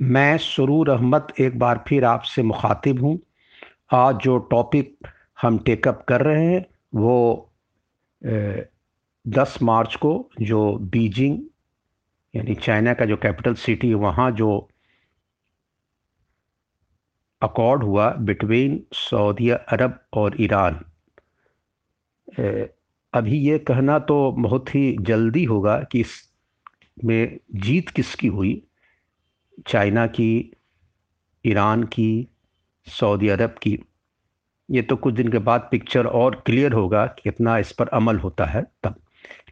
मैं सुरूर अहमद एक बार फिर आपसे मुखातिब हूँ। आज जो टॉपिक हम टेकअप कर रहे हैं, वो दस मार्च को जो बीजिंग, यानी चाइना का जो कैपिटल सिटी है वहाँ जो अकॉर्ड हुआ बिटवीन सऊदी अरब और ईरान। अभी ये कहना तो बहुत ही जल्दी होगा कि इस में जीत किसकी हुई। चाइना की, ईरान की, सऊदी अरब की। ये तो कुछ दिन के बाद पिक्चर और क्लियर होगा कि कितना इस पर अमल होता है तब।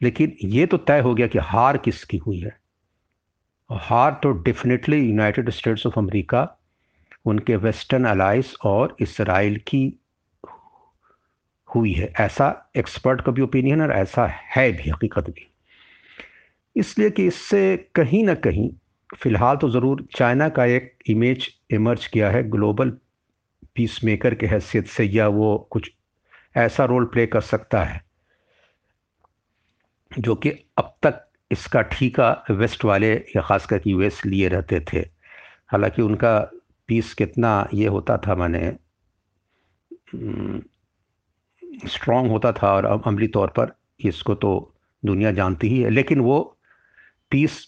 लेकिन ये तो तय हो गया कि हार किसकी हुई है। और हार तो definitely United States of America उनके वेस्टर्न अलाइस और इसराइल की हुई है। ऐसा एक्सपर्ट का भी ओपिनियन और ऐसा है भी, हकीकत भी। इसलिए कि इससे कहीं ना कहीं फ़िलहाल तो ज़रूर चाइना का एक इमेज इमर्ज किया है ग्लोबल पीस मेकर के हैसियत से, या वो कुछ ऐसा रोल प्ले कर सकता है, जो कि अब तक इसका ठीका वेस्ट वाले, या ख़ासकर कि यूएस लिए रहते थे। हालाँकि उनका पीस कितना ये होता था, मैंने स्ट्रॉन्ग होता था, और अमली तौर पर इसको तो दुनिया जानती ही है। लेकिन वो पीस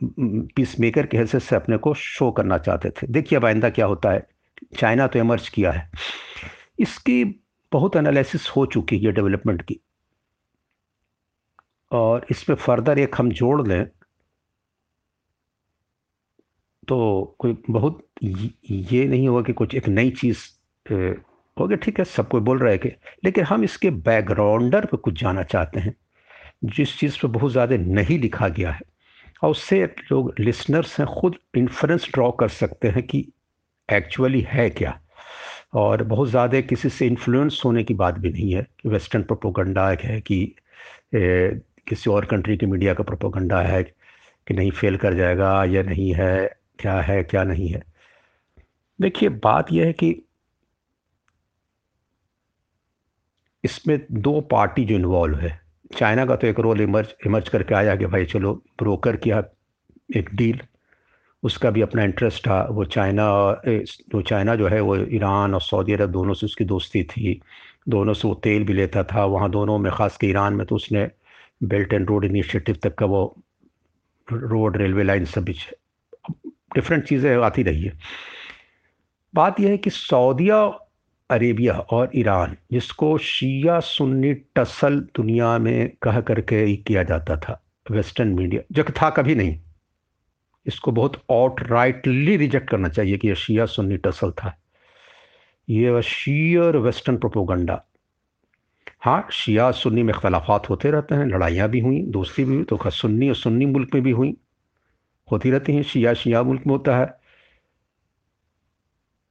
पीस मेकर के हैसियत से अपने को शो करना चाहते थे। देखिए अब आइंदा क्या होता है, चाइना तो एमर्ज किया है। इसकी बहुत एनालिसिस हो चुकी है डेवलपमेंट की। और इस पर फर्दर एक हम जोड़ लें तो कोई बहुत ये नहीं होगा कि कुछ एक नई चीज़ हो गया, ठीक है, सब कोई बोल रहा है कि, लेकिन हम इसके बैकग्राउंडर पर कुछ जाना चाहते हैं, जिस चीज़ पर बहुत ज़्यादा नहीं लिखा गया है। और उससे लोग लिसनर्स हैं खुद इन्फ्रेंस ड्रॉ कर सकते हैं कि एक्चुअली है क्या। और बहुत ज़्यादा किसी से इन्फ्लुएंस होने की बात भी नहीं है कि वेस्टर्न प्रोपोगंडा है कि ए, किसी और कंट्री की मीडिया का प्रोपोगंडा है कि नहीं फेल कर जाएगा या नहीं है क्या है क्या नहीं है। देखिए बात यह है कि इसमें दो पार्टी जो इन्वॉल्व है। चाइना का तो एक रोल इमर्ज इमर्ज करके आया कि भाई चलो, ब्रोकर किया एक डील, उसका भी अपना इंटरेस्ट था। वो चाइना जो चाइना जो है, वो ईरान और सऊदी अरब दोनों से उसकी दोस्ती थी। दोनों से वो तेल भी लेता था। वहाँ दोनों में, ख़ास कर ईरान में तो उसने बेल्ट एंड रोड इनिशिएटिव तक का वो रोड रेलवे लाइन सब भी डिफरेंट चीज़ें आती रही है। बात यह है कि सऊदिया अरेबिया और ईरान, जिसको शिया सुन्नी टसल दुनिया में कह करके किया जाता था, वेस्टर्न मीडिया। जब था कभी नहीं। इसको बहुत आउट राइटली रिजेक्ट करना चाहिए कि यह शिया सुन्नी टसल था। ये शियर वेस्टर्न प्रोपोगंडा। हाँ शिया सुन्नी में अख्तलाफात होते रहते हैं, लड़ाइयाँ भी हुई, दोस्ती भी हुई तो सुन्नी और सुन्नी मुल्क में भी हुई। होती रहती हैं शिया शिया मुल्क में होता है।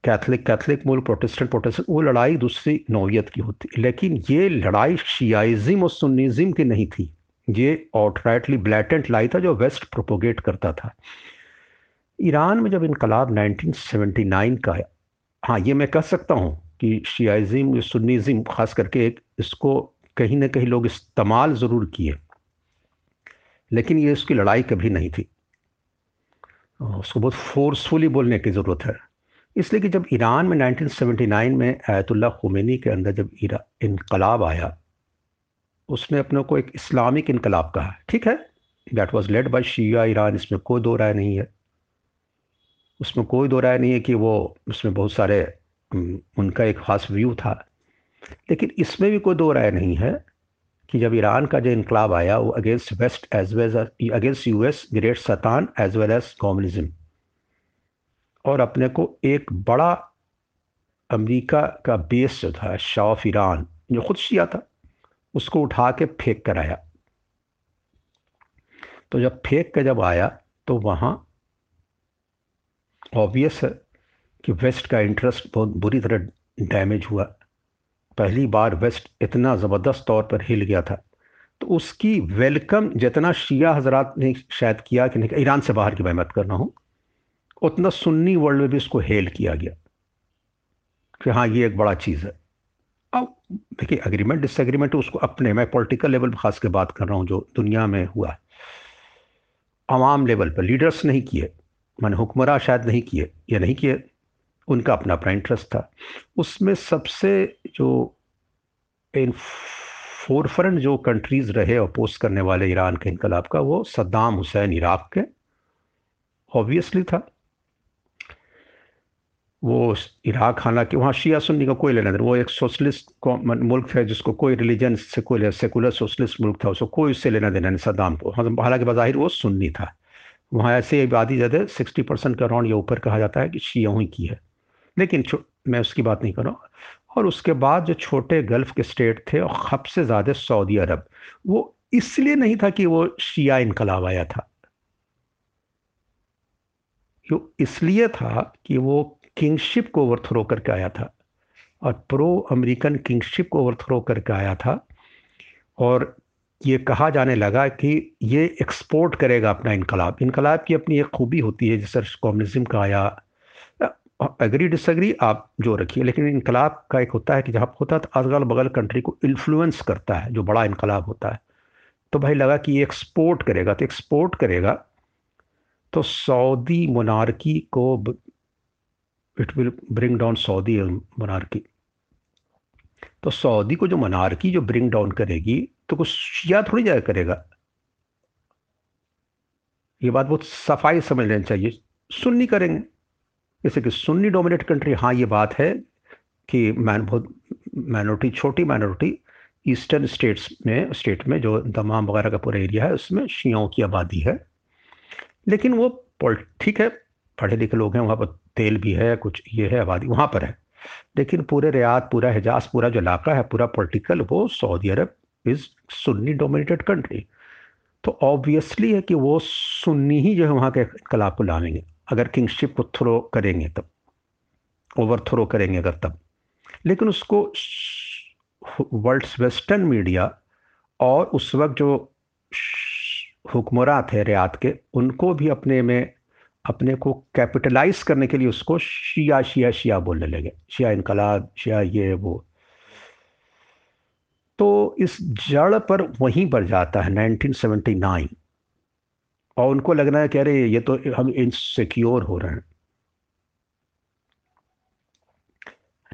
कैथलिक कैथलिक मुल्क प्रोटेस्टेंट प्रोटेस्टेंट, वो लड़ाई दूसरी नौीयत की होती। लेकिन ये लड़ाई शियाइज़म और सुन्नीज़म की नहीं थी। ये आउटराइटली ब्लैटेंट लाई था जो वेस्ट प्रोपोगेट करता था। ईरान में जब इनकलाब 1979 का हाँ ये मैं कह सकता हूँ कि शियाइज़म सुन्नीज़म, ख़ास करके एक, इसको कहीं ना कहीं लोग इस्तेमाल ज़रूर किए। लेकिन ये उसकी लड़ाई कभी नहीं थी। उसको बहुत फोर्सफुली बोलने की ज़रूरत है। इसलिए कि जब ईरान में 1979 में आयतुल्ला खुमैनी के अंदर जब इनकलाब आया, उसने अपने को एक इस्लामिक इनकलाब कहा। ठीक है? That was led by Shia Iran इसमें कोई दो राय नहीं है। उसमें कोई दो राय नहीं है कि वो, उसमें बहुत सारे उनका एक ख़ास व्यू था। लेकिन इसमें भी कोई दो राय नहीं है कि जब ईरान का जो इनकलाब आया, वो against west as well against US great Satan as well as communism और अपने को एक बड़ा अमेरिका का बेस जो था शाह ऑफ़ ईरान जो खुद शिया था, उसको उठा के फेंक कर आया। तो जब फेंक कर जब आया तो वहाँ ऑब्वियस है कि वेस्ट का इंटरेस्ट बहुत बुरी तरह डैमेज हुआ। पहली बार वेस्ट इतना ज़बरदस्त तौर पर हिल गया था। तो उसकी वेलकम जितना शिया हजरात ने शायद किया कि नहीं, ईरान से बाहर की मैं मत करना हूँ उतना सुन्नी वर्ल्ड में भी उसको हेल किया गया कि हाँ ये एक बड़ा चीज़ है। अब देखिए अग्रीमेंट डिसएग्रीमेंट उसको अपने, मैं पॉलिटिकल लेवल पर खास के बात कर रहा हूँ, जो दुनिया में हुआ है। आवाम लेवल पर लीडर्स नहीं किए, मैंने हुक्मरा शायद नहीं किए, या नहीं किए, उनका अपना अपना इंटरेस्ट था। उसमें सबसे जो इन फोरफ्रंट जो कंट्रीज़ रहे अपोज करने वाले ईरान के इनकलाब का, वो सद्दाम हुसैन इराक के ऑब्वियसली था। वो इराक हालाँकि वहाँ शिया सुन्नी का कोई लेना देना वो एक सोशलिस्ट मुल्क है जिसको कोई रिलीजन से कोई सेकुलर सोशलिस्ट मुल्क था, उसको कोई उससे लेना देना नहीं, सद्दाम को। हालाँकि बाहिर वो सुन्नी था। वहाँ ऐसे आबादी ज़्यादा सिक्सटी परसेंट का अराउंड ये ऊपर कहा जाता है कि शियाओं की है। लेकिन मैं उसकी बात नहीं कर रहा हूँ। और उसके बाद जो छोटे गल्फ़ के स्टेट थे और खब से ज़्यादा सऊदी अरब वो इसलिए नहीं था कि वो शिया इनकलाब आया था। इसलिए था कि वो किंगशिप को ओवरथ्रो करके आया था। और प्रो अमेरिकन किंगशिप को ओवरथ्रो करके आया था। और ये कहा जाने लगा कि ये एक्सपोर्ट करेगा अपना इनकलाब। इनकलाब की अपनी एक खूबी होती है, जैसे कम्युनिज्म का आया एग्री डिसएग्री आप जो रखिए, लेकिन इनकलाब का एक होता है कि जहाँ होता है तो अगल बगल कंट्री को इन्फ्लुएंस करता है, जो बड़ा इनकलाब होता है। तो भाई लगा कि ये एक्सपोर्ट करेगा तो एक्सपोर्ट करेगा। तो सऊदी मोनार्की को it will bring down Saudi monarchy तो सऊदी को जो मनारकी जो ब्रिंग डाउन करेगी तो कुछ शिया थोड़ी जाया करेगा। ये बात बहुत सफ़ाई समझ लेनी चाहिए। सुन्नी करेंगे। जैसे कि सुन्नी डोमिनेट कंट्री हाँ ये बात है कि मैन बहुत माइनॉरिटी छोटी माइनॉरिटी ईस्टर्न स्टेट्स में स्टेट में जो दमाम वगैरह का पूरा एरिया है, उसमें शियाओं की आबादी है। लेकिन वो ठीक है, पढ़े लिखे लोग हैं, वहाँ पर तेल भी है, कुछ ये है, आबादी वहाँ पर है। लेकिन पूरे रियाद, पूरा हिजाज, पूरा जो इलाका है, पूरा पोलिटिकल वो Saudi Arabia is Sunni dominated country तो ऑब्वियसली है कि वो सुन्नी ही जो है वहाँ के इनकलाब को लाएँगे। अगर किंगशिप को थ्रो करेंगे तब ओवर थ्रो करेंगे अगर तब। लेकिन उसको वर्ल्ड वेस्टर्न मीडिया और उस वक्त जो हुक्मरान थे रियात के, उनको भी अपने में अपने को कैपिटलाइज करने के लिए उसको शिया शिया शिया बोलने लगे। शिया इनकलाब, शिया ये, वो। तो इस जड़ पर वहीं पर जाता है 1979 और उनको लगना है कि अरे, ये तो हम इनसिक्योर हो रहे हैं।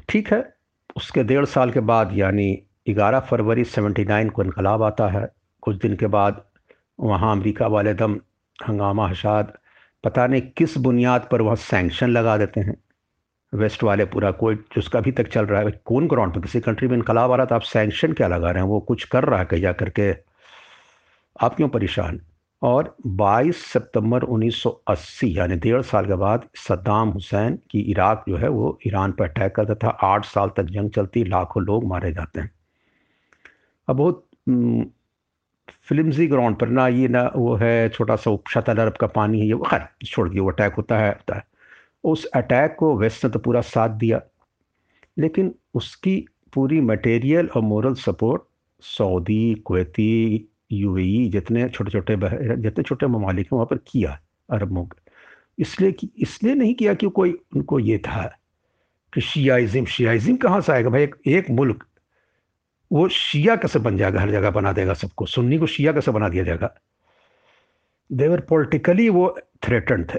ठीक है, उसके डेढ़ साल के बाद, यानी 11 फरवरी 79 को इनकलाब आता है। कुछ दिन के बाद वहाँ अमेरिका वाले दम हंगामा हशाद पता नहीं किस बुनियाद पर वहाँ सैंक्शन लगा देते हैं। वेस्ट वाले पूरा कोई जिसका अभी तक चल रहा है, कौन ग्राउंड पर? किसी कंट्री में इनकलाब आ रहा था, आप सैंक्शन क्या लगा रहे हैं? वो कुछ कर रहा है कहीं जा करके आप क्यों परेशान? और 22 सितंबर 1980 यानी डेढ़ साल के बाद सद्दाम हुसैन की इराक जो है, वो ईरान पर अटैक करता था। आठ साल तक जंग चलती, लाखों लोग मारे जाते हैं। अब बहुत फिल्मजी ग्राउंड पर ना ये ना वो है छोटा सा शतल अरब का पानी है ये खैर छोड़ दिया वो अटैक होता है होता है। उस अटैक को वेस्ट ने तो पूरा साथ दिया लेकिन उसकी पूरी मटेरियल और moral support Saudi Kuwaiti UAE जितने छोटे छोटे जितने छोटे ममालिक हैं वहाँ पर किया अरबों इसलिए कि इसलिए नहीं किया कि कोई उनको ये था कि शियाइज़म शियाइज़म कहाँ से आएगा? भाई एक, एक मुल्क वो शिया कैसे बन जाएगा? हर जगह बना देगा सबको। सुन्नी को शिया कैसे बना दिया जाएगा? देवर पॉलिटिकली वो थ्रेटन थे।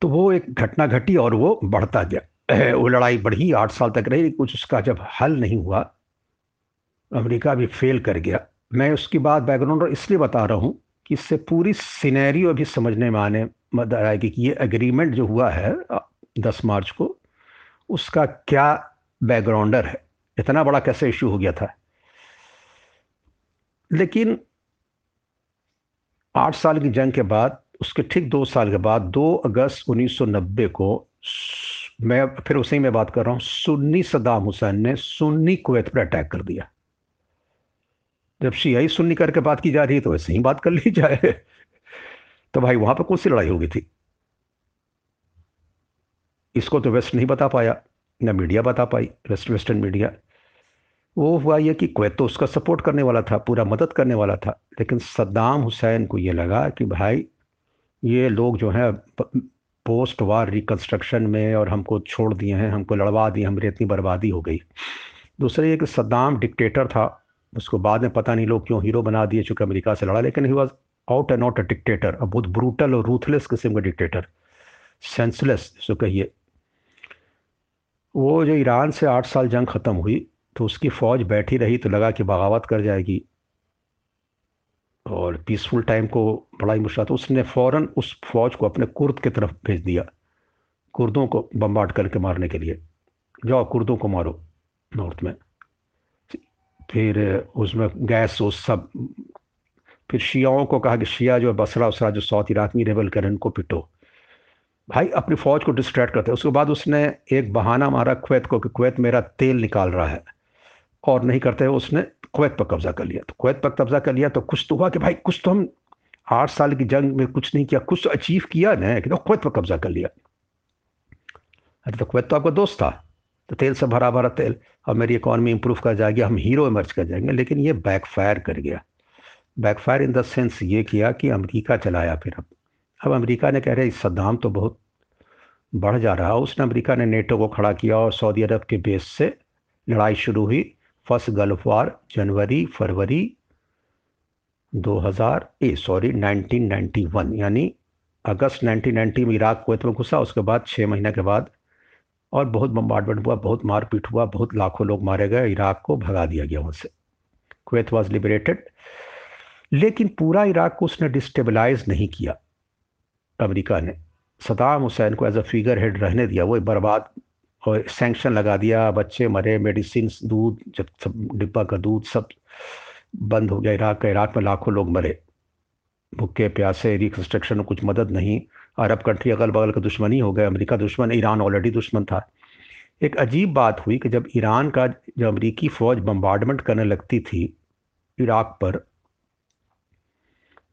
तो वो एक घटना घटी और वो बढ़ता गया। वो लड़ाई बढ़ी, आठ साल तक रही, कुछ उसका जब हल नहीं हुआ, अमेरिका भी फेल कर गया। मैं उसकी बात बैकग्राउंड इसलिए बता रहा हूँ कि इससे पूरी सिनेरियो भी समझने में आने मदद आएगी कि ये एग्रीमेंट जो हुआ है, दस मार्च को, उसका क्या बैकग्राउंडर है। इतना बड़ा कैसे इशू हो गया था? लेकिन आठ साल की जंग के बाद, उसके ठीक दो साल के बाद 2 अगस्त 1990 को मैं फिर उसी में बात कर रहा हूँ, सुन्नी सदाम हुसैन ने सुन्नी कुवैत पर अटैक कर दिया। जब शियाई सुन्नी करके बात की जा रही है तो वैसे ही बात कर ली जाए। तो भाई, वहाँ पर कौन सी लड़ाई होगी थी? इसको तो वेस्ट नहीं बता पाया। ना मीडिया बता पाई, वेस्ट वेस्टर्न मीडिया। वो हुआ यह कि कुवैत तो उसका सपोर्ट करने वाला था, पूरा मदद करने वाला था, लेकिन सद्दाम हुसैन को ये लगा कि भाई, ये लोग जो हैं पोस्ट वार रिकन्स्ट्रक्शन में और हमको छोड़ दिए हैं, हमको लड़वा दिए, हमारी इतनी बर्बादी हो गई। दूसरा ये कि सद्दाम डिक्टेटर था, उसको बाद में पता नहीं लोग क्यों हीरो बना दिए, चूँकि अमेरिका से लड़ा, लेकिन he was out and out a dictator अब बहुत ब्रूटल और रूथलेस किस्म का डिक्टेटर सेंसलेस जिसको कहिए। वो जो ईरान से आठ साल जंग ख़त्म हुई तो उसकी फ़ौज बैठी रही तो लगा कि बगावत कर जाएगी। और पीसफुल टाइम को बड़ा ही मुश्किल तो उसने फ़ौर उस फौज को अपने कुर्द की तरफ़ भेज दिया, कुर्दों को बम्बार्ड करके मारने के लिए। जाओ कुर्दों को मारो नॉर्थ में। फिर उसमें गैस उस सब। फिर शियाओं को कहा कि शिया जो बसरा उसरा जो साउथ इराक में रेबल करें, उनको पिटो। भाई अपनी फ़ौज को डिस्ट्रैक्ट करते उसके बाद उसने एक बहाना मारा कुवैत को कि कुवैत मेरा तेल निकाल रहा है और नहीं करते हुए उसने कुवैत पर कब्ज़ा कर लिया। तो कुवैत पर कब्ज़ा कर लिया तो कुछ तो हुआ कि भाई कुछ तो हम आठ साल की जंग में कुछ नहीं किया, कुछ तो अचीव किया ना कि तो कुवैत पर कब्ज़ा कर लिया। अरे तो कुवैत तो आपका दोस्त था तो तेल से भरा भरा तेल। अब मेरी इकॉनमी इंप्रूव कर जाएगी, हम हीरो इमर्ज कर जाएँगे, लेकिन ये बैकफायर कर गया। बैकफायर इन द सेंस ये किया कि अमेरिका चलाया फिर अब। अब अमेरिका ने कह रहे सद्दाम तो बहुत बढ़ जा रहा उसने अमेरिका ने नेटो को खड़ा किया और सऊदी अरब के बेस से लड़ाई शुरू हुई। फ़र्स्ट गल्फ वार, जनवरी, फरवरी 2000 ए सॉरी 1991 यानी अगस्त 1990 में इराक कुवैत में घुसा उसके बाद छः महीने के बाद और बहुत बम्बार्डमेंट हुआ, बहुत मारपीट हुआ, बहुत लाखों लोग मारे गए, इराक को भगा दिया गया वहाँ से। कुवैत वॉज़ लिबरेटेड लेकिन पूरा इराक को उसने डिस्टेबलाइज नहीं किया। अमेरिका ने। सदाम हुसैन को एज अ फिगर हेड रहने दिया, वो बर्बाद और सेंक्शन लगा दिया। बच्चे मरे मेडिसिन दूध, जब सब डिब्बा का दूध सब बंद हो गया इराक का, इराक में लाखों लोग मरे। भुक्के प्यासे रिकन्स्ट्रक्शन में कुछ मदद नहीं। अरब कंट्री अगल बगल का दुश्मनी हो गया। अमेरिका दुश्मन, ईरान ऑलरेडी दुश्मन था। एक अजीब बात हुई कि जब ईरान का जब अमरीकी फ़ौज बम्बार्डमेंट करने लगती थी इराक पर,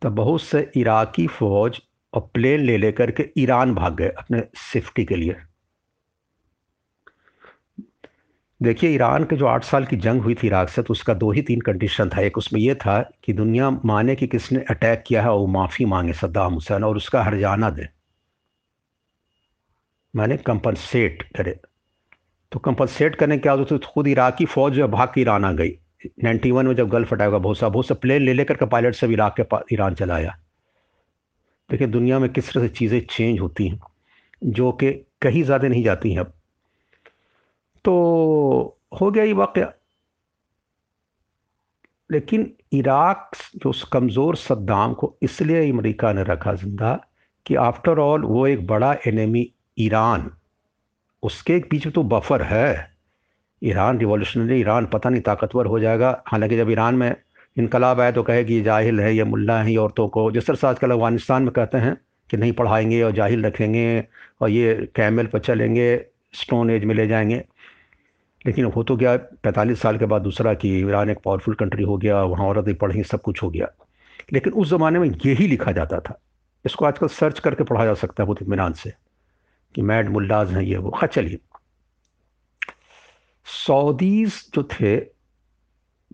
तब बहुत से इराकी फ़ौज और प्लेन ले लेकर के ईरान भाग गए अपने सेफ्टी के लिए। देखिए, ईरान के जो आठ साल की जंग हुई थी इराक से तो उसका दो ही तीन कंडीशन था। एक उसमें यह था कि दुनिया माने कि किसने अटैक किया है और वो माफ़ी मांगे सद्दाम हुसैन और उसका हरजाना दे। माने कंपनसेट करे। तो कंपनसेट करने क्या होता तो खुद इराकी फ़ौज जो भाग के ईरान आ गई। नाइन्टी वन में जब गल्फ हटाएगा बहुत सा बहुत सा प्लेन ले लेकर के पायलट सब इराक के ईरान चलाया देखिए, दुनिया में किस तरह से चीज़ें चेंज होती हैं, जो कि कहीं ज़्यादा नहीं जाती हैं अब। तो हो गया ये वाक़ लेकिन इराक जो उस कमज़ोर सद्दाम को इसलिए अमरीका ने रखा ज़िंदा कि आफ्टर ऑल वो एक बड़ा एनेमी ईरान। उसके एक पीछे तो बफर है। ईरान रिवॉल्यूशनरी ईरान पता नहीं ताकतवर हो जाएगा। हालाँकि जब ईरान में इनकलाब आए तो कहे कि ये जाहिल है ये मुल्ला है ये औरतों को। जिस तरह से आजकल अफ़गानिस्तान में कहते हैं कि नहीं पढ़ाएँगे और जाहिल रखेंगे और ये कैमल पर चलेंगे, स्टोन एज में ले जाएँगे। लेकिन हो तो गया, पैंतालीस साल के बाद दूसरा कि ईरान एक पावरफुल कंट्री हो गया, वहाँ औरतें पढ़ी, सब कुछ हो गया। लेकिन उस ज़माने में यही लिखा जाता था। इसको आजकल सर्च करके पढ़ा जा सकता है बहुत इतमान से कि मैड मुल्लाज हैं ये वो। हाँ चलिए। सऊदीज़ जो थे,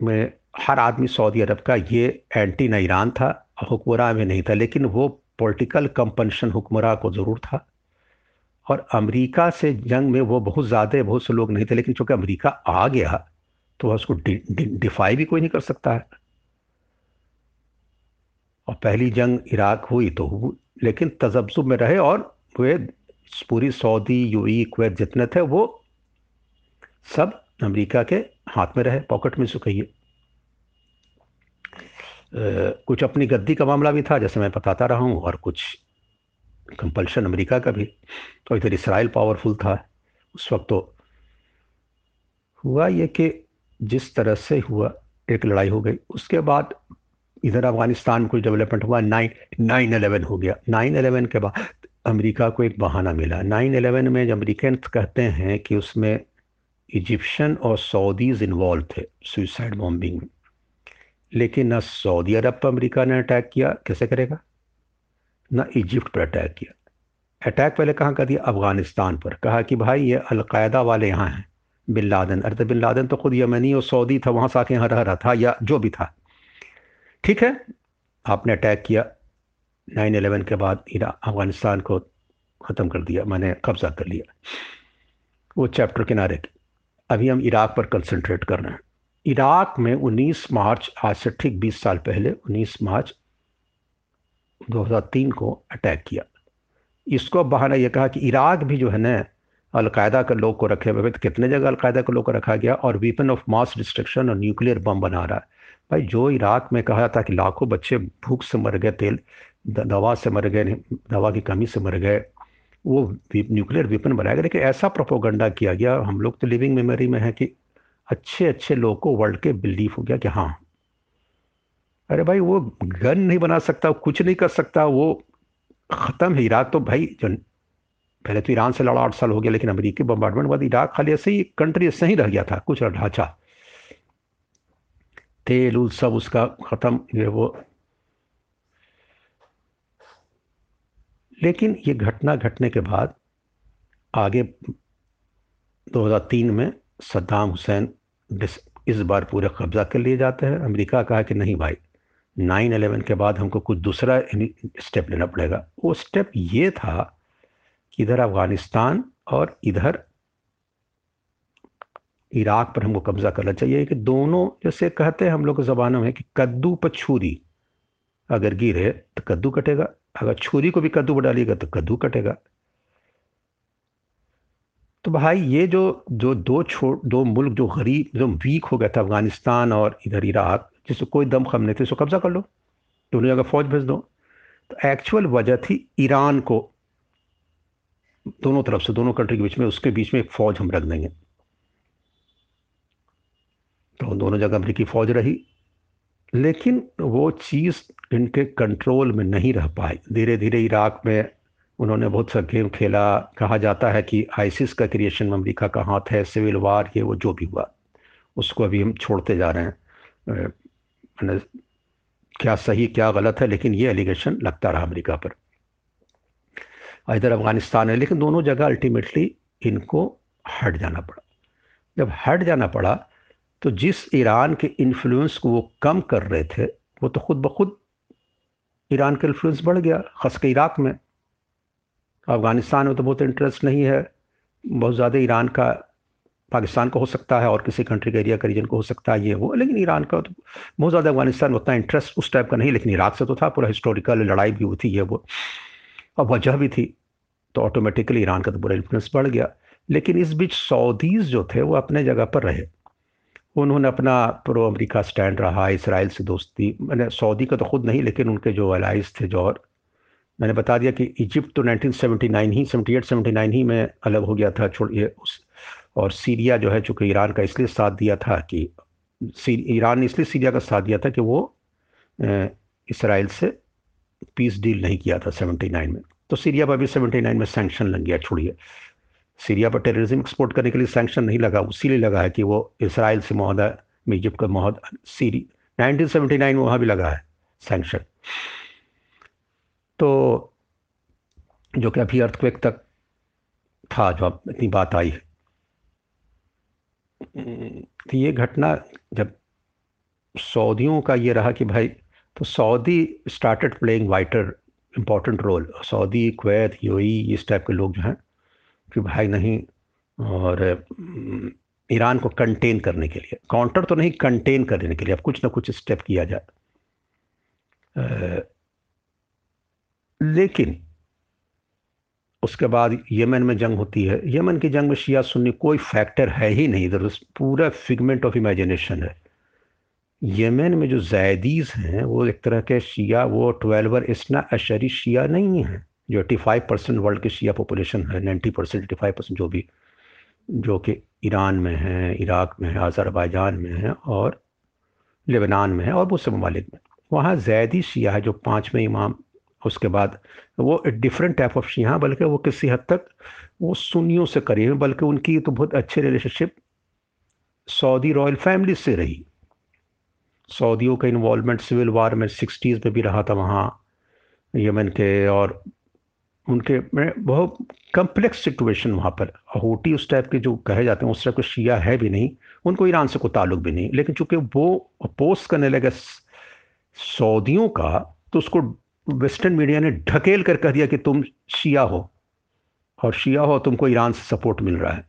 में हर आदमी सऊदी अरब का ये एंटी न ईरान था हुक्मरान में नहीं था लेकिन वो पॉलिटिकल कंपनशन हुक्मरान को ज़रूर था। और अमेरिका से जंग में वो बहुत ज़्यादा बहुत से लोग नहीं थे लेकिन चूँकि अमेरिका आ गया तो उसको डि, डि, डिफाई भी कोई नहीं कर सकता है। और पहली जंग इराक हुई तो हुई लेकिन तजब्जुब में रहे और वे पूरी सऊदी यूई कुवैत जितने थे वो सब अमेरिका के हाथ में रहे पॉकेट में से कहिए कुछ अपनी गद्दी का मामला भी था, जैसे मैं बताता रहा हूँ, और कुछ कंपल्शन अमेरिका का भी। तो इधर इसराइल पावरफुल था। उस वक्त तो हुआ ये कि जिस तरह से हुआ, एक लड़ाई हो गई। उसके बाद इधर अफ़गानिस्तान में कुछ डेवलपमेंट हुआ, नाइन नाइन एलेवन हो गया। नाइन एलेवन के बाद अमेरिका को एक बहाना मिला। नाइन एलेवन में अमेरिकन कहते हैं कि उसमें इजिप्शियन और सऊदीज़ इन्वॉल्व थे सुइसाइड बॉम्बिंग में। लेकिन न सऊदी अरब पर अमेरिका ने अटैक किया, कैसे करेगा? ना इजिप्ट पर अटैक किया। अटैक पहले कहाँ कर दिया? अफ़गानिस्तान पर। कहा कि भाई, ये अलकायदा वाले यहाँ हैं, बिन लादन। अरे तो बिन लादन तो खुद यमनी और सऊदी था, वहाँ से आके यहाँ रह रहा था, या जो भी था। ठीक है, आपने अटैक किया। नाइन एलेवन के बाद अफ़गानिस्तान को ख़त्म कर दिया, मैंने कब्ज़ा कर लिया। वो चैप्टर किनारे अभी हम इराक पर कंसनट्रेट कर रहे हैं। इराक में 19 मार्च, आज से ठीक 20 साल पहले 19 मार्च 2003 को अटैक किया। इसको बहाना यह कहा कि इराक भी जो है ना, अलकायदा के लोग को रखे हुए तो कितने जगह अलकायदा के लोग को रखा गया? और वीपन ऑफ़ मास डिस्ट्रक्शन और न्यूक्लियर बम बना रहा है। भाई, जो इराक में कहा था कि लाखों बच्चे भूख से मर गए, तेल दवा से मर गए, दवा की कमी से मर गए, वो न्यूक्लियर वेपन बनाया गया। लेकिन ऐसा प्रोपोगंडा किया गया, हम लोग तो लिविंग मेमोरी में है कि अच्छे अच्छे लोग को वर्ल्ड के बिलीव हो गया कि हाँ। अरे भाई, वो गन नहीं बना सकता, कुछ नहीं कर सकता, वो ख़त्म है। इराक तो भाई, जो पहले तो ईरान से लड़ा आठ साल हो गया, लेकिन अमेरिकी बम्बार्डमेंट बाद इराक खाली ऐसे ही कंट्री ऐसे ही रह गया था, कुछ ढांचा तेल, उल सब उसका ख़त्म वो। लेकिन ये घटना घटने के बाद, आगे 2003 में सद्दाम हुसैन इस बार पूरा कब्जा कर लिए जाते हैं। अमेरिका कहा कि नहीं भाई नाइन अलेवन के बाद हमको कुछ दूसरा स्टेप लेना पड़ेगा। वो स्टेप ये था कि इधर अफ़गानिस्तान और इधर इराक पर हमको कब्जा करना चाहिए कि दोनों जैसे कहते हैं, हम लोग ज़बानों में कि कद्दू पर छुरी अगर गिरे तो कद्दू कटेगा। अगर छुरी को भी कद्दू पर डालिएगा तो कद्दू कटेगा। तो भाई ये जो जो दो छोट दो मुल्क जो गरीब, जो वीक हो गया था अफ़गानिस्तान और इधर इराक, जिससे कोई दम खम नहीं थे उसको कब्जा कर लो दोनों जगह फौज भेज दो। तो एक्चुअल वजह थी ईरान को दोनों तरफ़ से, दोनों कंट्री के बीच में, उसके बीच में एक फौज हम रख देंगे। तो दोनों जगह अमरीकी फौज रही, लेकिन वो चीज़ इनके कंट्रोल में नहीं रह पाई। धीरे धीरे इराक में उन्होंने बहुत सा गेम खेला। कहा जाता है कि आईसिस का क्रिएशन में अमरीका का हाथ है, सिविल वार, ये वो जो भी हुआ, उसको अभी हम छोड़ते जा रहे हैं। क्या सही, क्या गलत है, लेकिन ये एलिगेशन लगता रहा अमेरिका पर। इधर अफ़गानिस्तान है, लेकिन दोनों जगह अल्टीमेटली इनको हट जाना पड़ा। जब हट जाना पड़ा तो जिस ईरान के इन्फ्लुएंस को वो कम कर रहे थे, वो तो खुद ब खुद ईरान का इन्फ्लुएंस बढ़ गया ख़ास के इराक में। अफ़गानिस्तान में तो बहुत इंटरेस्ट नहीं है। बहुत ज़्यादा ईरान का, पाकिस्तान को हो सकता है और किसी कंट्री का एरिया का रीजन को हो सकता है ये वो, लेकिन ईरान का तो बहुत ज़्यादा अफ़गानिस्तान में उतना इंटरेस्ट उस टाइप का नहीं, लेकिन इराक से तो था, पूरा हिस्टोरिकल लड़ाई भी हुई थी ये वो। और वजह भी थी तो ऑटोमेटिकली ईरान का तो पूरा इन्फ्लुएंस बढ़ गया। लेकिन इस बीच सऊदीज़ जो थे, वो अपने जगह पर रहे। उन्होंने अपना प्रो अमेरिका स्टैंड रहा, इसराइल से दोस्ती, मैंने सऊदी का तो खुद नहीं, लेकिन उनके जो अलाइज थे, जो और मैंने बता दिया कि इजिप्ट तो 1979 ही 78 79 ही में अलग हो गया था, छोड़ ये उस, और सीरिया जो है चूँकि ईरान का इसलिए साथ दिया था कि ईरान ने इसलिए सीरिया का साथ दिया था कि वो इसराइल से पीस डील नहीं किया था 79 में। तो सीरिया पर भी 79 में सैंक्शन लग गया, छोड़िए। सीरिया पर टेररिज्म एक्सपोर्ट करने के लिए सैंक्शन नहीं लगा उसीलिए लगा है कि वो इसराइल से महोदय में इजिप्ट का महोदय सीरी 1979 में वहाँ भी लगा है सैंक्शन तो जो कि अभी अर्थक्वेक तक था, जो अब इतनी बात आई है। तो ये घटना जब सऊदियों का ये रहा कि भाई तो Saudi started playing wider important role Saudi, Kuwait, UAE, इस टाइप के लोग जो हैं, कि भाई नहीं, और ईरान को कंटेन करने के लिए। काउंटर तो नहीं कंटेन करने के लिए। अब कुछ ना कुछ स्टेप किया जाए। लेकिन उसके बाद यमन में जंग होती है। यमन की जंग में शिया सुन्नी कोई फैक्टर है ही नहीं। इधर पूरा फिगमेंट ऑफ़ इमेजिनेशन है। यमन में जो जैदीज हैं, वो एक तरह के शिया, वो ट्वेल्वर इसना अशरी शिया नहीं है। जो एट्टी फाइव परसेंट वर्ल्ड की शिया पॉपुलेशन है ninety percent eighty five percent जो भी, जो कि ईरान में है, इराक में है आज़रबाईजान में है और लेबनान में है और बहुत से ममालिक में। वहाँ जैदी शिया है जो पाँचवें इमाम उसके बाद वो डिफरेंट टाइप ऑफ़ शिया बल्कि वो किसी हद तक वो सुनियों से करीब है, बल्कि उनकी तो बहुत अच्छी रिलेशनशिप सऊदी रॉयल फैमिली से रही। सऊदियों का इन्वॉल्वमेंट सिविल वार में सिक्सटीज़ में भी रहा था वहाँ यमन के, और उनके में बहुत कम्प्लेक्स सिचुएशन वहाँ पर। होटी उस टाइप के जो कहे जाते हैं, उस टाइप के शिया है भी नहीं, उनको ईरान से कोई ताल्लुक भी नहीं, लेकिन चूँकि वो अपोज करने लगे सऊदियों का तो उसको वेस्टर्न मीडिया ने ढकेल कर कह दिया कि तुम शिया हो और शिया हो तुमको ईरान से सपोर्ट मिल रहा है।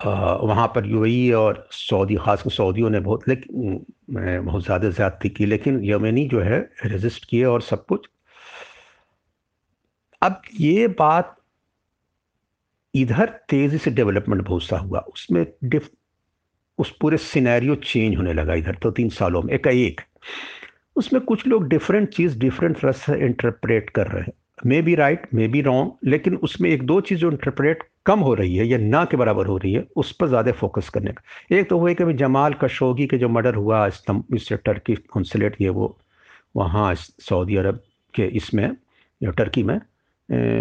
आ, वहाँ पर यूएई और सऊदी खासकर सऊदियों ने बहुत लेकिन बहुत ज़्यादा ज़्यादती की लेकिन यमनी जो है रेजिस्ट किए और सब कुछ। अब ये बात इधर तेज़ी से डेवलपमेंट बहुत सा हुआ उसमें डिफ उस पूरे सिनेरियो चेंज होने लगा इधर तो तीन सालों में एक एक। उसमें कुछ लोग डिफरेंट चीज़ डिफरेंट तरह से इंटरप्रेट कर रहे हैं। Maybe right maybe wrong लेकिन उसमें एक दो चीज़ जो इंटरप्रेट कम हो रही है या ना के बराबर हो रही है उस पर ज़्यादा फोकस करने का। एक तो हुआ कि जमाल कशोगी के जो मर्डर हुआ इस टर्की कौंसलेट ये वो वहाँ सऊदी अरब के इसमें टर्की में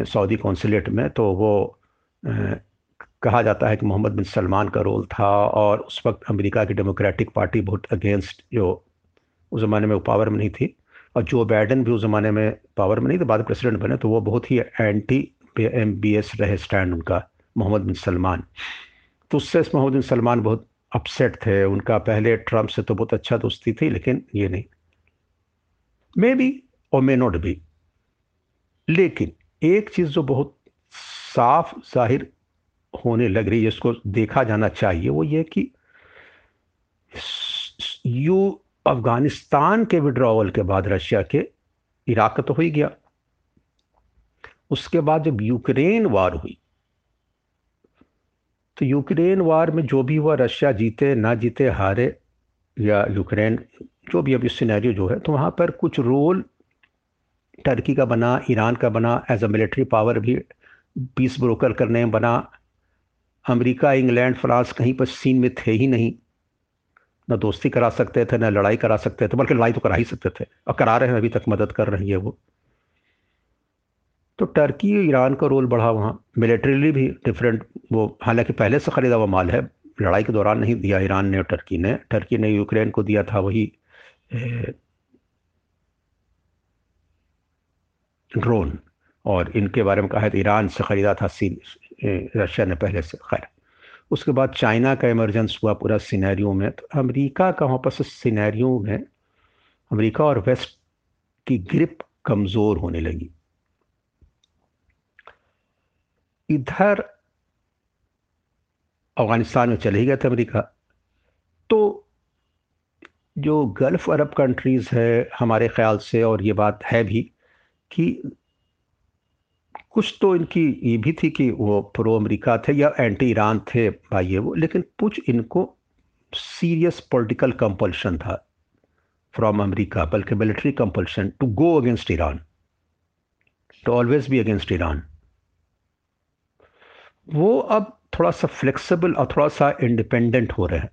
सऊदी कौंसलेट में तो वो ए, कहा जाता है कि मोहम्मद बिन सलमान का रोल था और उस वक्त अमेरिका की डेमोक्रेटिक पार्टी बहुत अगेंस्ट जो उस ज़माने में वो पावर में नहीं थी। और जो बाइडन भी उस ज़माने में पावर में नहीं थे, बाद प्रेसिडेंट बने तो वो बहुत ही एंटी एम बी एस रहे स्टैंड उनका मोहम्मद बिन सलमान तो उससे मोहम्मद बिन सलमान बहुत अपसेट थे। उनका पहले ट्रंप से तो बहुत अच्छा दोस्ती थी, लेकिन ये नहीं। मे बी और मे नॉट बी लेकिन एक चीज़ जो बहुत साफ़ ज़ाहिर होने लग रही है, जिसको देखा जाना चाहिए, वो ये कि यू अफ़गानिस्तान के विड्रॉवल के बाद रशिया के इराक तो हो ही गया। उसके बाद जब यूक्रेन वार हुई तो यूक्रेन वार में जो भी हुआ, रशिया जीते, ना जीते, हारे, या यूक्रेन, जो भी अभी सिनेरियो जो है तो वहाँ पर कुछ रोल टर्की का बना ईरान का बना एज अ मिलिट्री पावर भी पीस ब्रोकर करने में बना। अमेरिका इंग्लैंड फ्रांस कहीं पर सीन में थे ही नहीं। ना दोस्ती करा सकते थे, ना लड़ाई करा सकते थे, बल्कि लड़ाई तो करा ही सकते थे। और करा रहे हैं, अभी तक मदद कर रही है वो। तो टर्की ईरान का रोल बढ़ा वहाँ। मिलिट्रीली भी डिफरेंट वो, हालाँकि पहले से ख़रीदा हुआ माल है। लड़ाई के दौरान नहीं दिया ईरान ने टर्की ने। टर्की ने यूक्रेन को दिया था वही ड्रोन और इनके बारे में कहा है तो ईरान से ख़रीदा था सी रशिया ने पहले से। खैर उसके बाद चाइना का इमरजेंस हुआ पूरा सिनेरियो में तो अमेरिका का वहाँ पर सिनेरियो में अमेरिका और वेस्ट की ग्रिप कमज़ोर होने लगी। इधर अफ़गानिस्तान में चले ही गए थे अमेरिका। तो जो गल्फ़ अरब कंट्रीज़ है, हमारे ख़्याल से, और ये बात है भी कि कुछ तो इनकी ये भी थी कि वो प्रो अमेरिका थे या एंटी ईरान थे भाई ये वो, लेकिन कुछ इनको सीरियस पॉलिटिकल कंपल्शन था फ्रॉम अमेरिका, बल्कि military compulsion to go against Iran to always be against Iran वो अब थोड़ा सा फ्लेक्सिबल और थोड़ा सा इंडिपेंडेंट हो रहे हैं।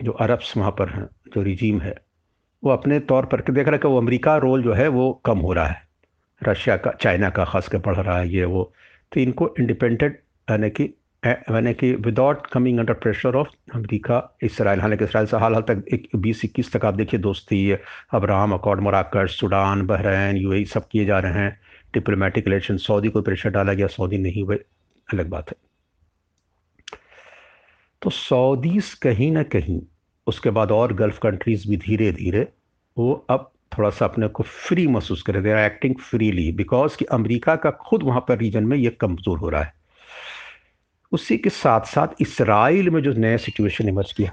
जो अरब्स वहाँ पर हैं, जो रिजीम है, वो अपने तौर पर, देख रहा है कि वो अमेरिका रोल जो है वो कम हो रहा है। रशिया का, चाइना का खास कर पढ़ रहा है ये वो। तो इनको इंडिपेंडेंट यानी कि यानी कि without coming under pressure of America, Israel, हालाँकि इसराइल से हाल हाल तक एक बीस इक्कीस तक आप देखिए दोस्ती Abraham accord Marrakesh Sudan, Bahrain, you सब किए जा रहे हैं। डिप्लोमेटिक रिलेशन सऊदी को प्रेशर डाला गया, सऊदी नहीं हुए, अलग बात है। तो सऊदीस कहीं ना कहीं, उसके बाद और गल्फ़ कंट्रीज़ भी धीरे धीरे वो अब थोड़ा सा अपने को फ्री महसूस करें। They are acting freely because कि अमेरिका का खुद वहाँ पर रीजन में ये कमज़ोर हो रहा है। उसी के साथ साथ इसराइल में जो नया सिचुएशन इमर्ज किया।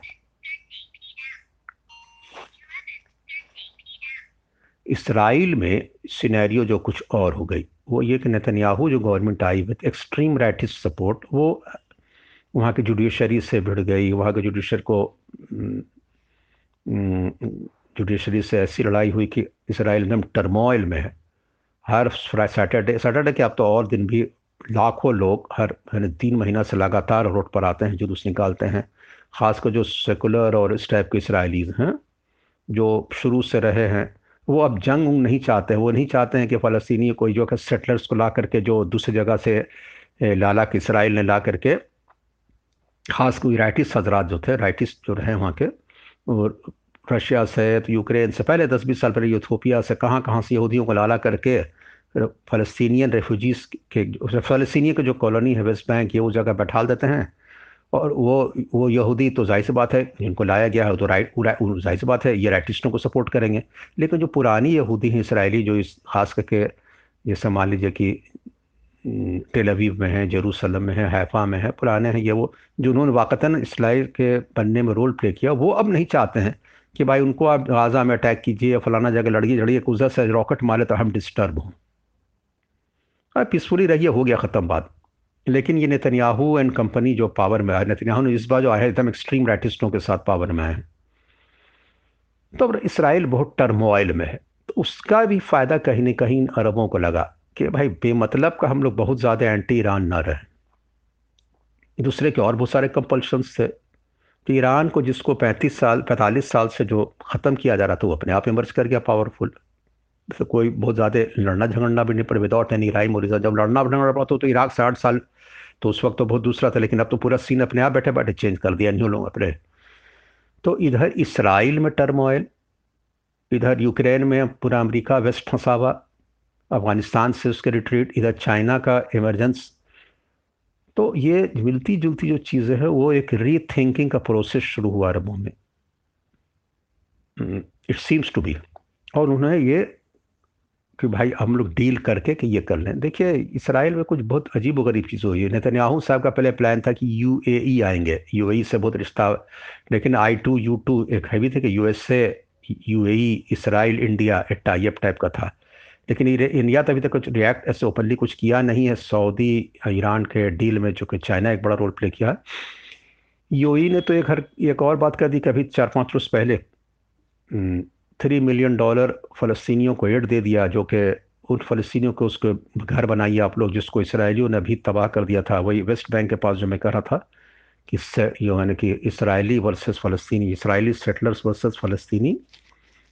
इसराइल में सिनेरियो जो कुछ और हो गई, वो ये कि नेतन्याहू जो गवर्नमेंट आई विद एक्सट्रीम राइटिस्ट सपोर्ट वो वहाँ के जुडिशरी से भिड़ गई, वहाँ के जुडिशर को जुडिशरी से ऐसी लड़ाई हुई कि इसराइल एकदम टर्मोइल में है। हर सैटरडे सैटरडे के अब तो और दिन भी लाखों लोग हर, यानी तीन महीना से लगातार रोड पर आते हैं, जुलूस निकालते हैं। ख़ासकर जो सेकुलर और इस टाइप के इसराइलीज़ हैं, जो शुरू से रहे हैं, वो अब जंग उंग नहीं चाहते हैं। वो नहीं चाहते हैं कि फ़लस्तनी कोई जो है सेटलर्स को ला करके जो दूसरी जगह से लाला के इसराइल ने ला करके ख़ास कोई राइटिस हजरात जो थे राइटिस जो रहे वहाँ के, और रशिया से तो यूक्रेन से, पहले दस बीस साल पहले यूथोपिया से, कहाँ कहाँ से यहूदियों को लाला करके फ़लस्तीनियन रेफ्यूजीज़ के फ़लस्तीनी के जो कॉलोनी है वेस्ट बैंक ये उस जगह बैठा देते हैं। और वो वो यहूदी तो ज़ाहिर सी बात है, जिनको लाया गया है तो राइट ज़ाहिर सी बात है, ये राइटिस्टों को सपोर्ट करेंगे। लेकिन जो पुरानी यहूदी हैं, इसराइली, जो इस, खास करके जैसे मान लीजिए कि टेलवीव में हैं जेरूसलम में है हैफा में है, पुराने हैं, ये वो, जिन्होंने वाक़ता इसराइल के बनने में रोल प्ले किया, वो अब नहीं चाहते हैं। कि भाई उनको आप गाज़ा में अटैक कीजिए फलाना जगह लड़की झड़िए उधर से रॉकेट मारे तो हम डिस्टर्ब हों। पीसफुली रहिए, हो गया ख़त्म बात। लेकिन ये नेतन्याहू एंड कंपनी जो पावर में आए, नेतन्याहू ने इस बार जो आया एकदम एक्सट्रीम राइटिस्टों के साथ पावर में आए। तो अब इसराइल बहुत टर्मोइल में है तो उसका भी फ़ायदा कहीं ना कहीं अरबों को लगा कि भाई बेमतलब का हम लोग बहुत ज़्यादा एंटी ईरान ना रहे। दूसरे के और बहुत सारे कंपल्शंस थे। कि ईरान को जिसको 35 साल 45 साल से जो ख़त्म किया जा रहा था वो अपने आप इमर्ज कर गया पावरफुल तो कोई बहुत ज़्यादा लड़ना झगड़ना भी नहीं पड़ा विदाउट एनी राइम और जब लड़ना झगड़ना पड़ा तो इराक साठ साल तो उस वक्त तो बहुत दूसरा था, लेकिन अब तो पूरा सीन अपने आप बैठे बैठे चेंज कर दिया न्यू लोग अपने। तो इधर इसराइल में टर्मोइल इधर यूक्रेन में पूरा अमेरिका वेस्ट फंसा हुआ, अफ़गानिस्तान से उसके रिट्रीट इधर चाइना का इमरजेंस तो ये मिलती जुलती जो चीज़ें हैं, वो एक री थिंकिंग का प्रोसेस शुरू हुआ अरबों में। इट सीम्स टू बी और उन्होंने ये कि भाई हम लोग डील करके कि ये कर लें। देखिए, इसराइल में कुछ बहुत अजीब व गरीब चीज़ हुई। है नेतन्याहू साहब का पहले प्लान था कि यूएई आएँगे। यूएई से बहुत रिश्ता, लेकिन आई टू यू टू एक हैवी थे कि यूएसए यूएई इसराइल इंडिया एक टाइप टाइप का था। लेकिन इंडिया तो अभी तक कुछ रिएक्ट ऐसे ओपनली कुछ किया नहीं है। सऊदी, ईरान के डील में जो कि चाइना एक बड़ा रोल प्ले किया यूएई ने तो एक हर, एक और बात कर दी कि अभी चार पाँच रोज़ पहले थ्री मिलियन डॉलर फ़लस्तीनियों को एड दे दिया, जो कि उन फ़लस्तीनियों को उसको घर बनाइए आप लोग, जिसको इसराइलियों ने अभी तबाह कर दिया था। वही वेस्ट बैंक के पास जो मैं कह रहा था कि यानी कि इसराइली वर्सेस फ़लस्तीनी, इसराइली सेटलर्स वर्सेस फ़लस्तीनी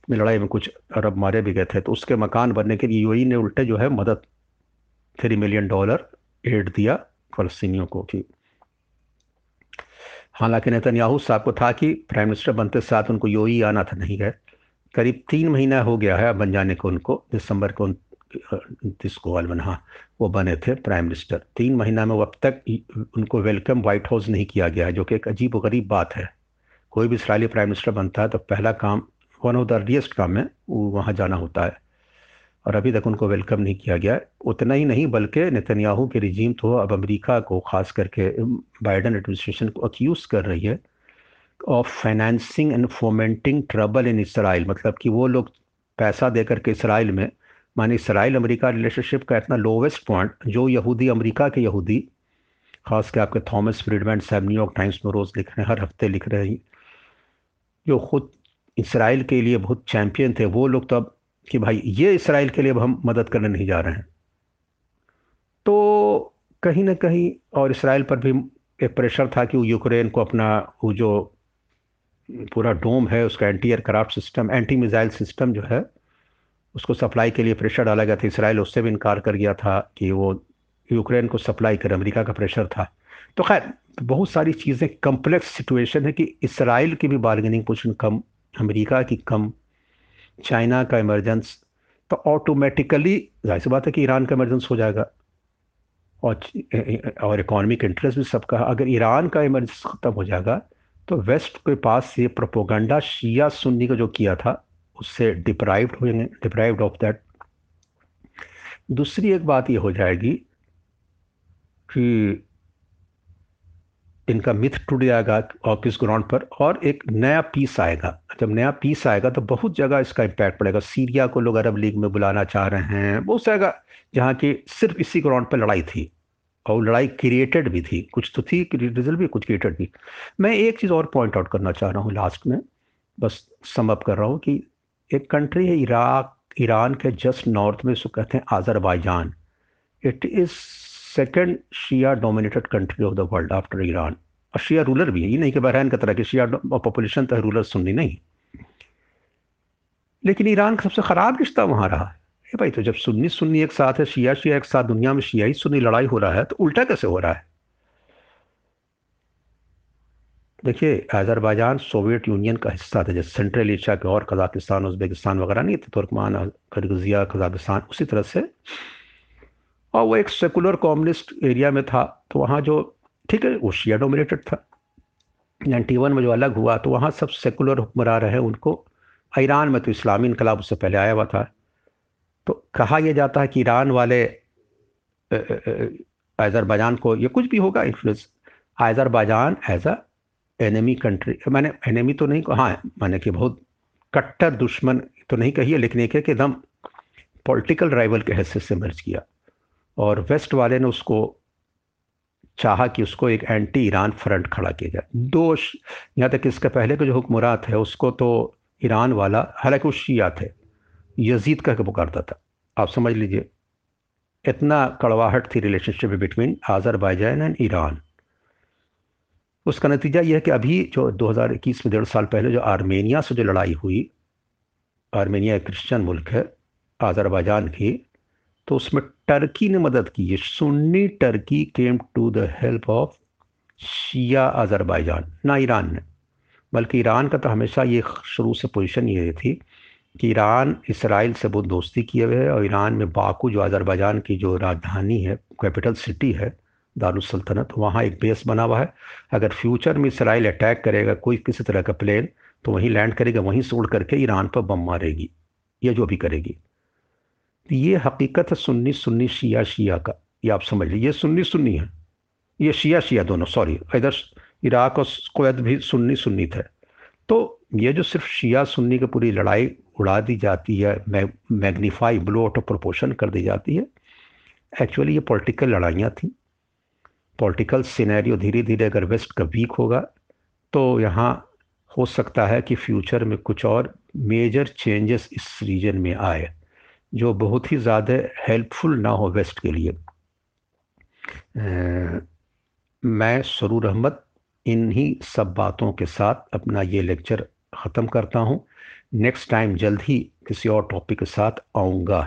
में लड़ाई में कुछ अरब मारे भी गए थे तो उसके मकान बनने के लिए यूएई ने उल्टे जो है मदद, थ्री मिलियन डॉलर एड दिया फ़लस्तीनियों को कि हालाँकि नेतन्याहू साहब को था कि प्राइम मिनिस्टर बनते साथ उनको यूएई आना था नहीं गए। करीब तीन महीना हो गया है बन जाने को उनको, दिसंबर को उनतीस को अलवन हाँ वो बने थे प्राइम मिनिस्टर। तीन महीना में वो अब तक उनको वेलकम वाइट हाउस नहीं किया गया है, जो कि एक अजीब गरीब बात है। कोई भी इसराइली प्राइम मिनिस्टर बनता है तो पहला काम वन ऑफ़ द अर्लीस्ट काम है, वो वहाँ जाना होता है। और अभी तक उनको वेलकम नहीं किया गया। उतना ही नहीं, बल्कि नेतन्याहू के रिजीम तो अब अमेरिका को ख़ास करके बाइडन एडमिनिस्ट्रेशन को अक्यूज़ कर रही है of financing and fomenting trouble in Israel मतलब कि वो लोग पैसा दे करके इसराइल में, माने इसराइल अमेरिका रिलेशनशिप का इतना लोवेस्ट पॉइंट जो यहूदी, अमेरिका के यहूदी, खास कर आपके थॉमस फ्रीडमैन साहब न्यूयॉर्क टाइम्स में रोज़ लिख रहे हैं, हर हफ़्ते लिख रहे हैं, जो खुद इसराइल के लिए बहुत चैम्पियन थे, वो लोग तो अब कि भाई ये इसराइल के लिए अब हम मदद करने नहीं जा रहे हैं। तो कहीं ना कहीं और इसराइल पर भी एक प्रेशर था कि वो यूक्रेन को अपना वो जो पूरा डोम है, उसका anti aircraft system anti missile system जो है, उसको सप्लाई के लिए प्रेशर डाला गया था। इसराइल उससे भी इनकार कर गया था कि वो यूक्रेन को सप्लाई करे, अमेरिका का प्रेशर था। तो खैर, बहुत सारी चीज़ें, कम्प्लेक्स सिचुएशन है कि इसराइल की भी बार्गेनिंग पोजिशन कम अमेरिका की कम, चाइना का इमरजेंस तो ऑटोमेटिकली ज़ाहिर सी बात है कि ईरान का इमरजेंस हो जाएगा। और और इकोनॉमिक इंटरेस्ट भी सबका, अगर ईरान का इमरजेंस ख़त्म हो जाएगा तो वेस्ट के पास ये प्रोपोगंडा शिया सुन्नी का जो किया था, उससे डिप्राइव्ड हो जाएँगे डिप्राइव्ड ऑफ़ दैट दूसरी एक बात ये हो जाएगी कि इनका मिथ टूट जाएगा किस ग्राउंड पर और एक नया पीस आएगा। जब नया पीस आएगा तो बहुत जगह इसका इम्पैक्ट पड़ेगा। सीरिया को लोग अरब लीग में बुलाना चाह रहे हैं, बहुत जगह जहाँ की सिर्फ़ इसी ग्राउंड पर लड़ाई थी और लड़ाई क्रिएटेड भी थी। कुछ तो थी रिज़ल्ट भी, कुछ क्रिएटेड भी। मैं एक चीज़ और पॉइंट आउट करना चाह रहा हूँ लास्ट में। बस समअप कर रहा हूँ कि एक कंट्री है इराक ईरान के जस्ट नॉर्थ में, इसको कहते हैं Azerbaijan it is second Shia dominated country of the world after Iran और शिया रूलर भी है। ये नहीं कि बहरान का तरह की शिया पॉपुलेशन तो रूलर सुननी नहीं। लेकिन ईरान का सबसे ख़राब रिश्ता वहाँ रहा है। भाई तो जब सुन्नी सुन्नी एक साथ है शिया शिया एक साथ दुनिया में शियाई सुन्नी लड़ाई हो रहा है तो उल्टा कैसे हो रहा है? देखिए अजरबैजान सोवियत यूनियन का हिस्सा था जैसे सेंट्रल एशिया के और कजाकिस्तान उज्बेकिस्तान वगैरह नहीं थे, तुर्कमान खरगजिया कजाकिस्तान उसी तरह से और वो एक सेकुलर कम्युनिस्ट एरिया में था तो वहाँ जो, ठीक है, वो शिया डोमिनेटेड था। नाइन्टी वन में जो अलग हुआ तो वहाँ सब सेकुलर हुक्मरान रहे उनको। ईरान में तो इस्लामी इनकलाब उससे पहले आया हुआ था। तो कहा यह जाता है कि ईरान वाले अजरबैजान को ये कुछ भी होगा influence Azerbaijan as a enemy country मैंने एनिमी तो नहीं हाँ मैंने कि बहुत कट्टर दुश्मन तो नहीं कही है, लेकिन एक है कि एकदम पॉलिटिकल राइवल के हैसियत से मर्ज किया। और वेस्ट वाले ने उसको चाहा कि उसको एक एंटी ईरान फ्रंट खड़ा किया जाए। दो यहाँ तक इसके पहले के जो हुक्मरात है उसको तो ईरान वाला, हालाँकि वो शिया थे, यजीद के पुकारता था। आप समझ लीजिए, इतना कड़वाहट थी relationship between Azerbaijan and Iran उसका नतीजा यह है कि अभी जो 2021 में, डेढ़ साल पहले जो आर्मेनिया से जो लड़ाई हुई, आर्मेनिया एक क्रिश्चियन मुल्क है आज़रबाईजान की तो उसमें टर्की ने मदद की है। Sunni Turkey came to the help of Shia Azerbaijan ना ईरान ने। बल्कि ईरान का तो हमेशा ये शुरू से पोजीशन ये थी कि ईरान इसराइल से बहुत दोस्ती किए हुए है और ईरान में बाकू, जो अजरबैजान की जो राजधानी है कैपिटल सिटी है दारुसल्तनत वहाँ एक बेस बना हुआ है। अगर फ्यूचर में इसराइल अटैक करेगा, कोई किसी तरह का प्लेन तो वहीं लैंड करेगा, वहीं से उड़ करके ईरान पर बम मारेगी, या जो भी करेगी। तो ये हकीकत है सुन्नी सुन्नी शिया शिया का। ये आप समझ लीजिए सुन्नी सुन्नी है। ये शिया शिया दोनों सॉरी इधर इराक और कुवैत भी सुन्नी सुन्नी थे। तो ये जो सिर्फ़ शिया, सुन्नी की पूरी लड़ाई उड़ा दी जाती है magnify, blow out of proportion कर दी जाती है एक्चुअली ये पॉलिटिकल लड़ाइयाँ थी। पॉलिटिकल सिनेरियो धीरे धीरे अगर वेस्ट का वीक होगा तो यहाँ हो सकता है कि फ्यूचर में कुछ और मेजर चेंजेस इस रीजन में आए। जो बहुत ही ज़्यादा हेल्पफुल ना हो वेस्ट के लिए। आ, मैं सरूर अहमद इन्हीं सब बातों के साथ अपना ये लेक्चर ख़त्म करता हूँ। नेक्स्ट टाइम जल्द ही किसी और टॉपिक के साथ आऊँगा।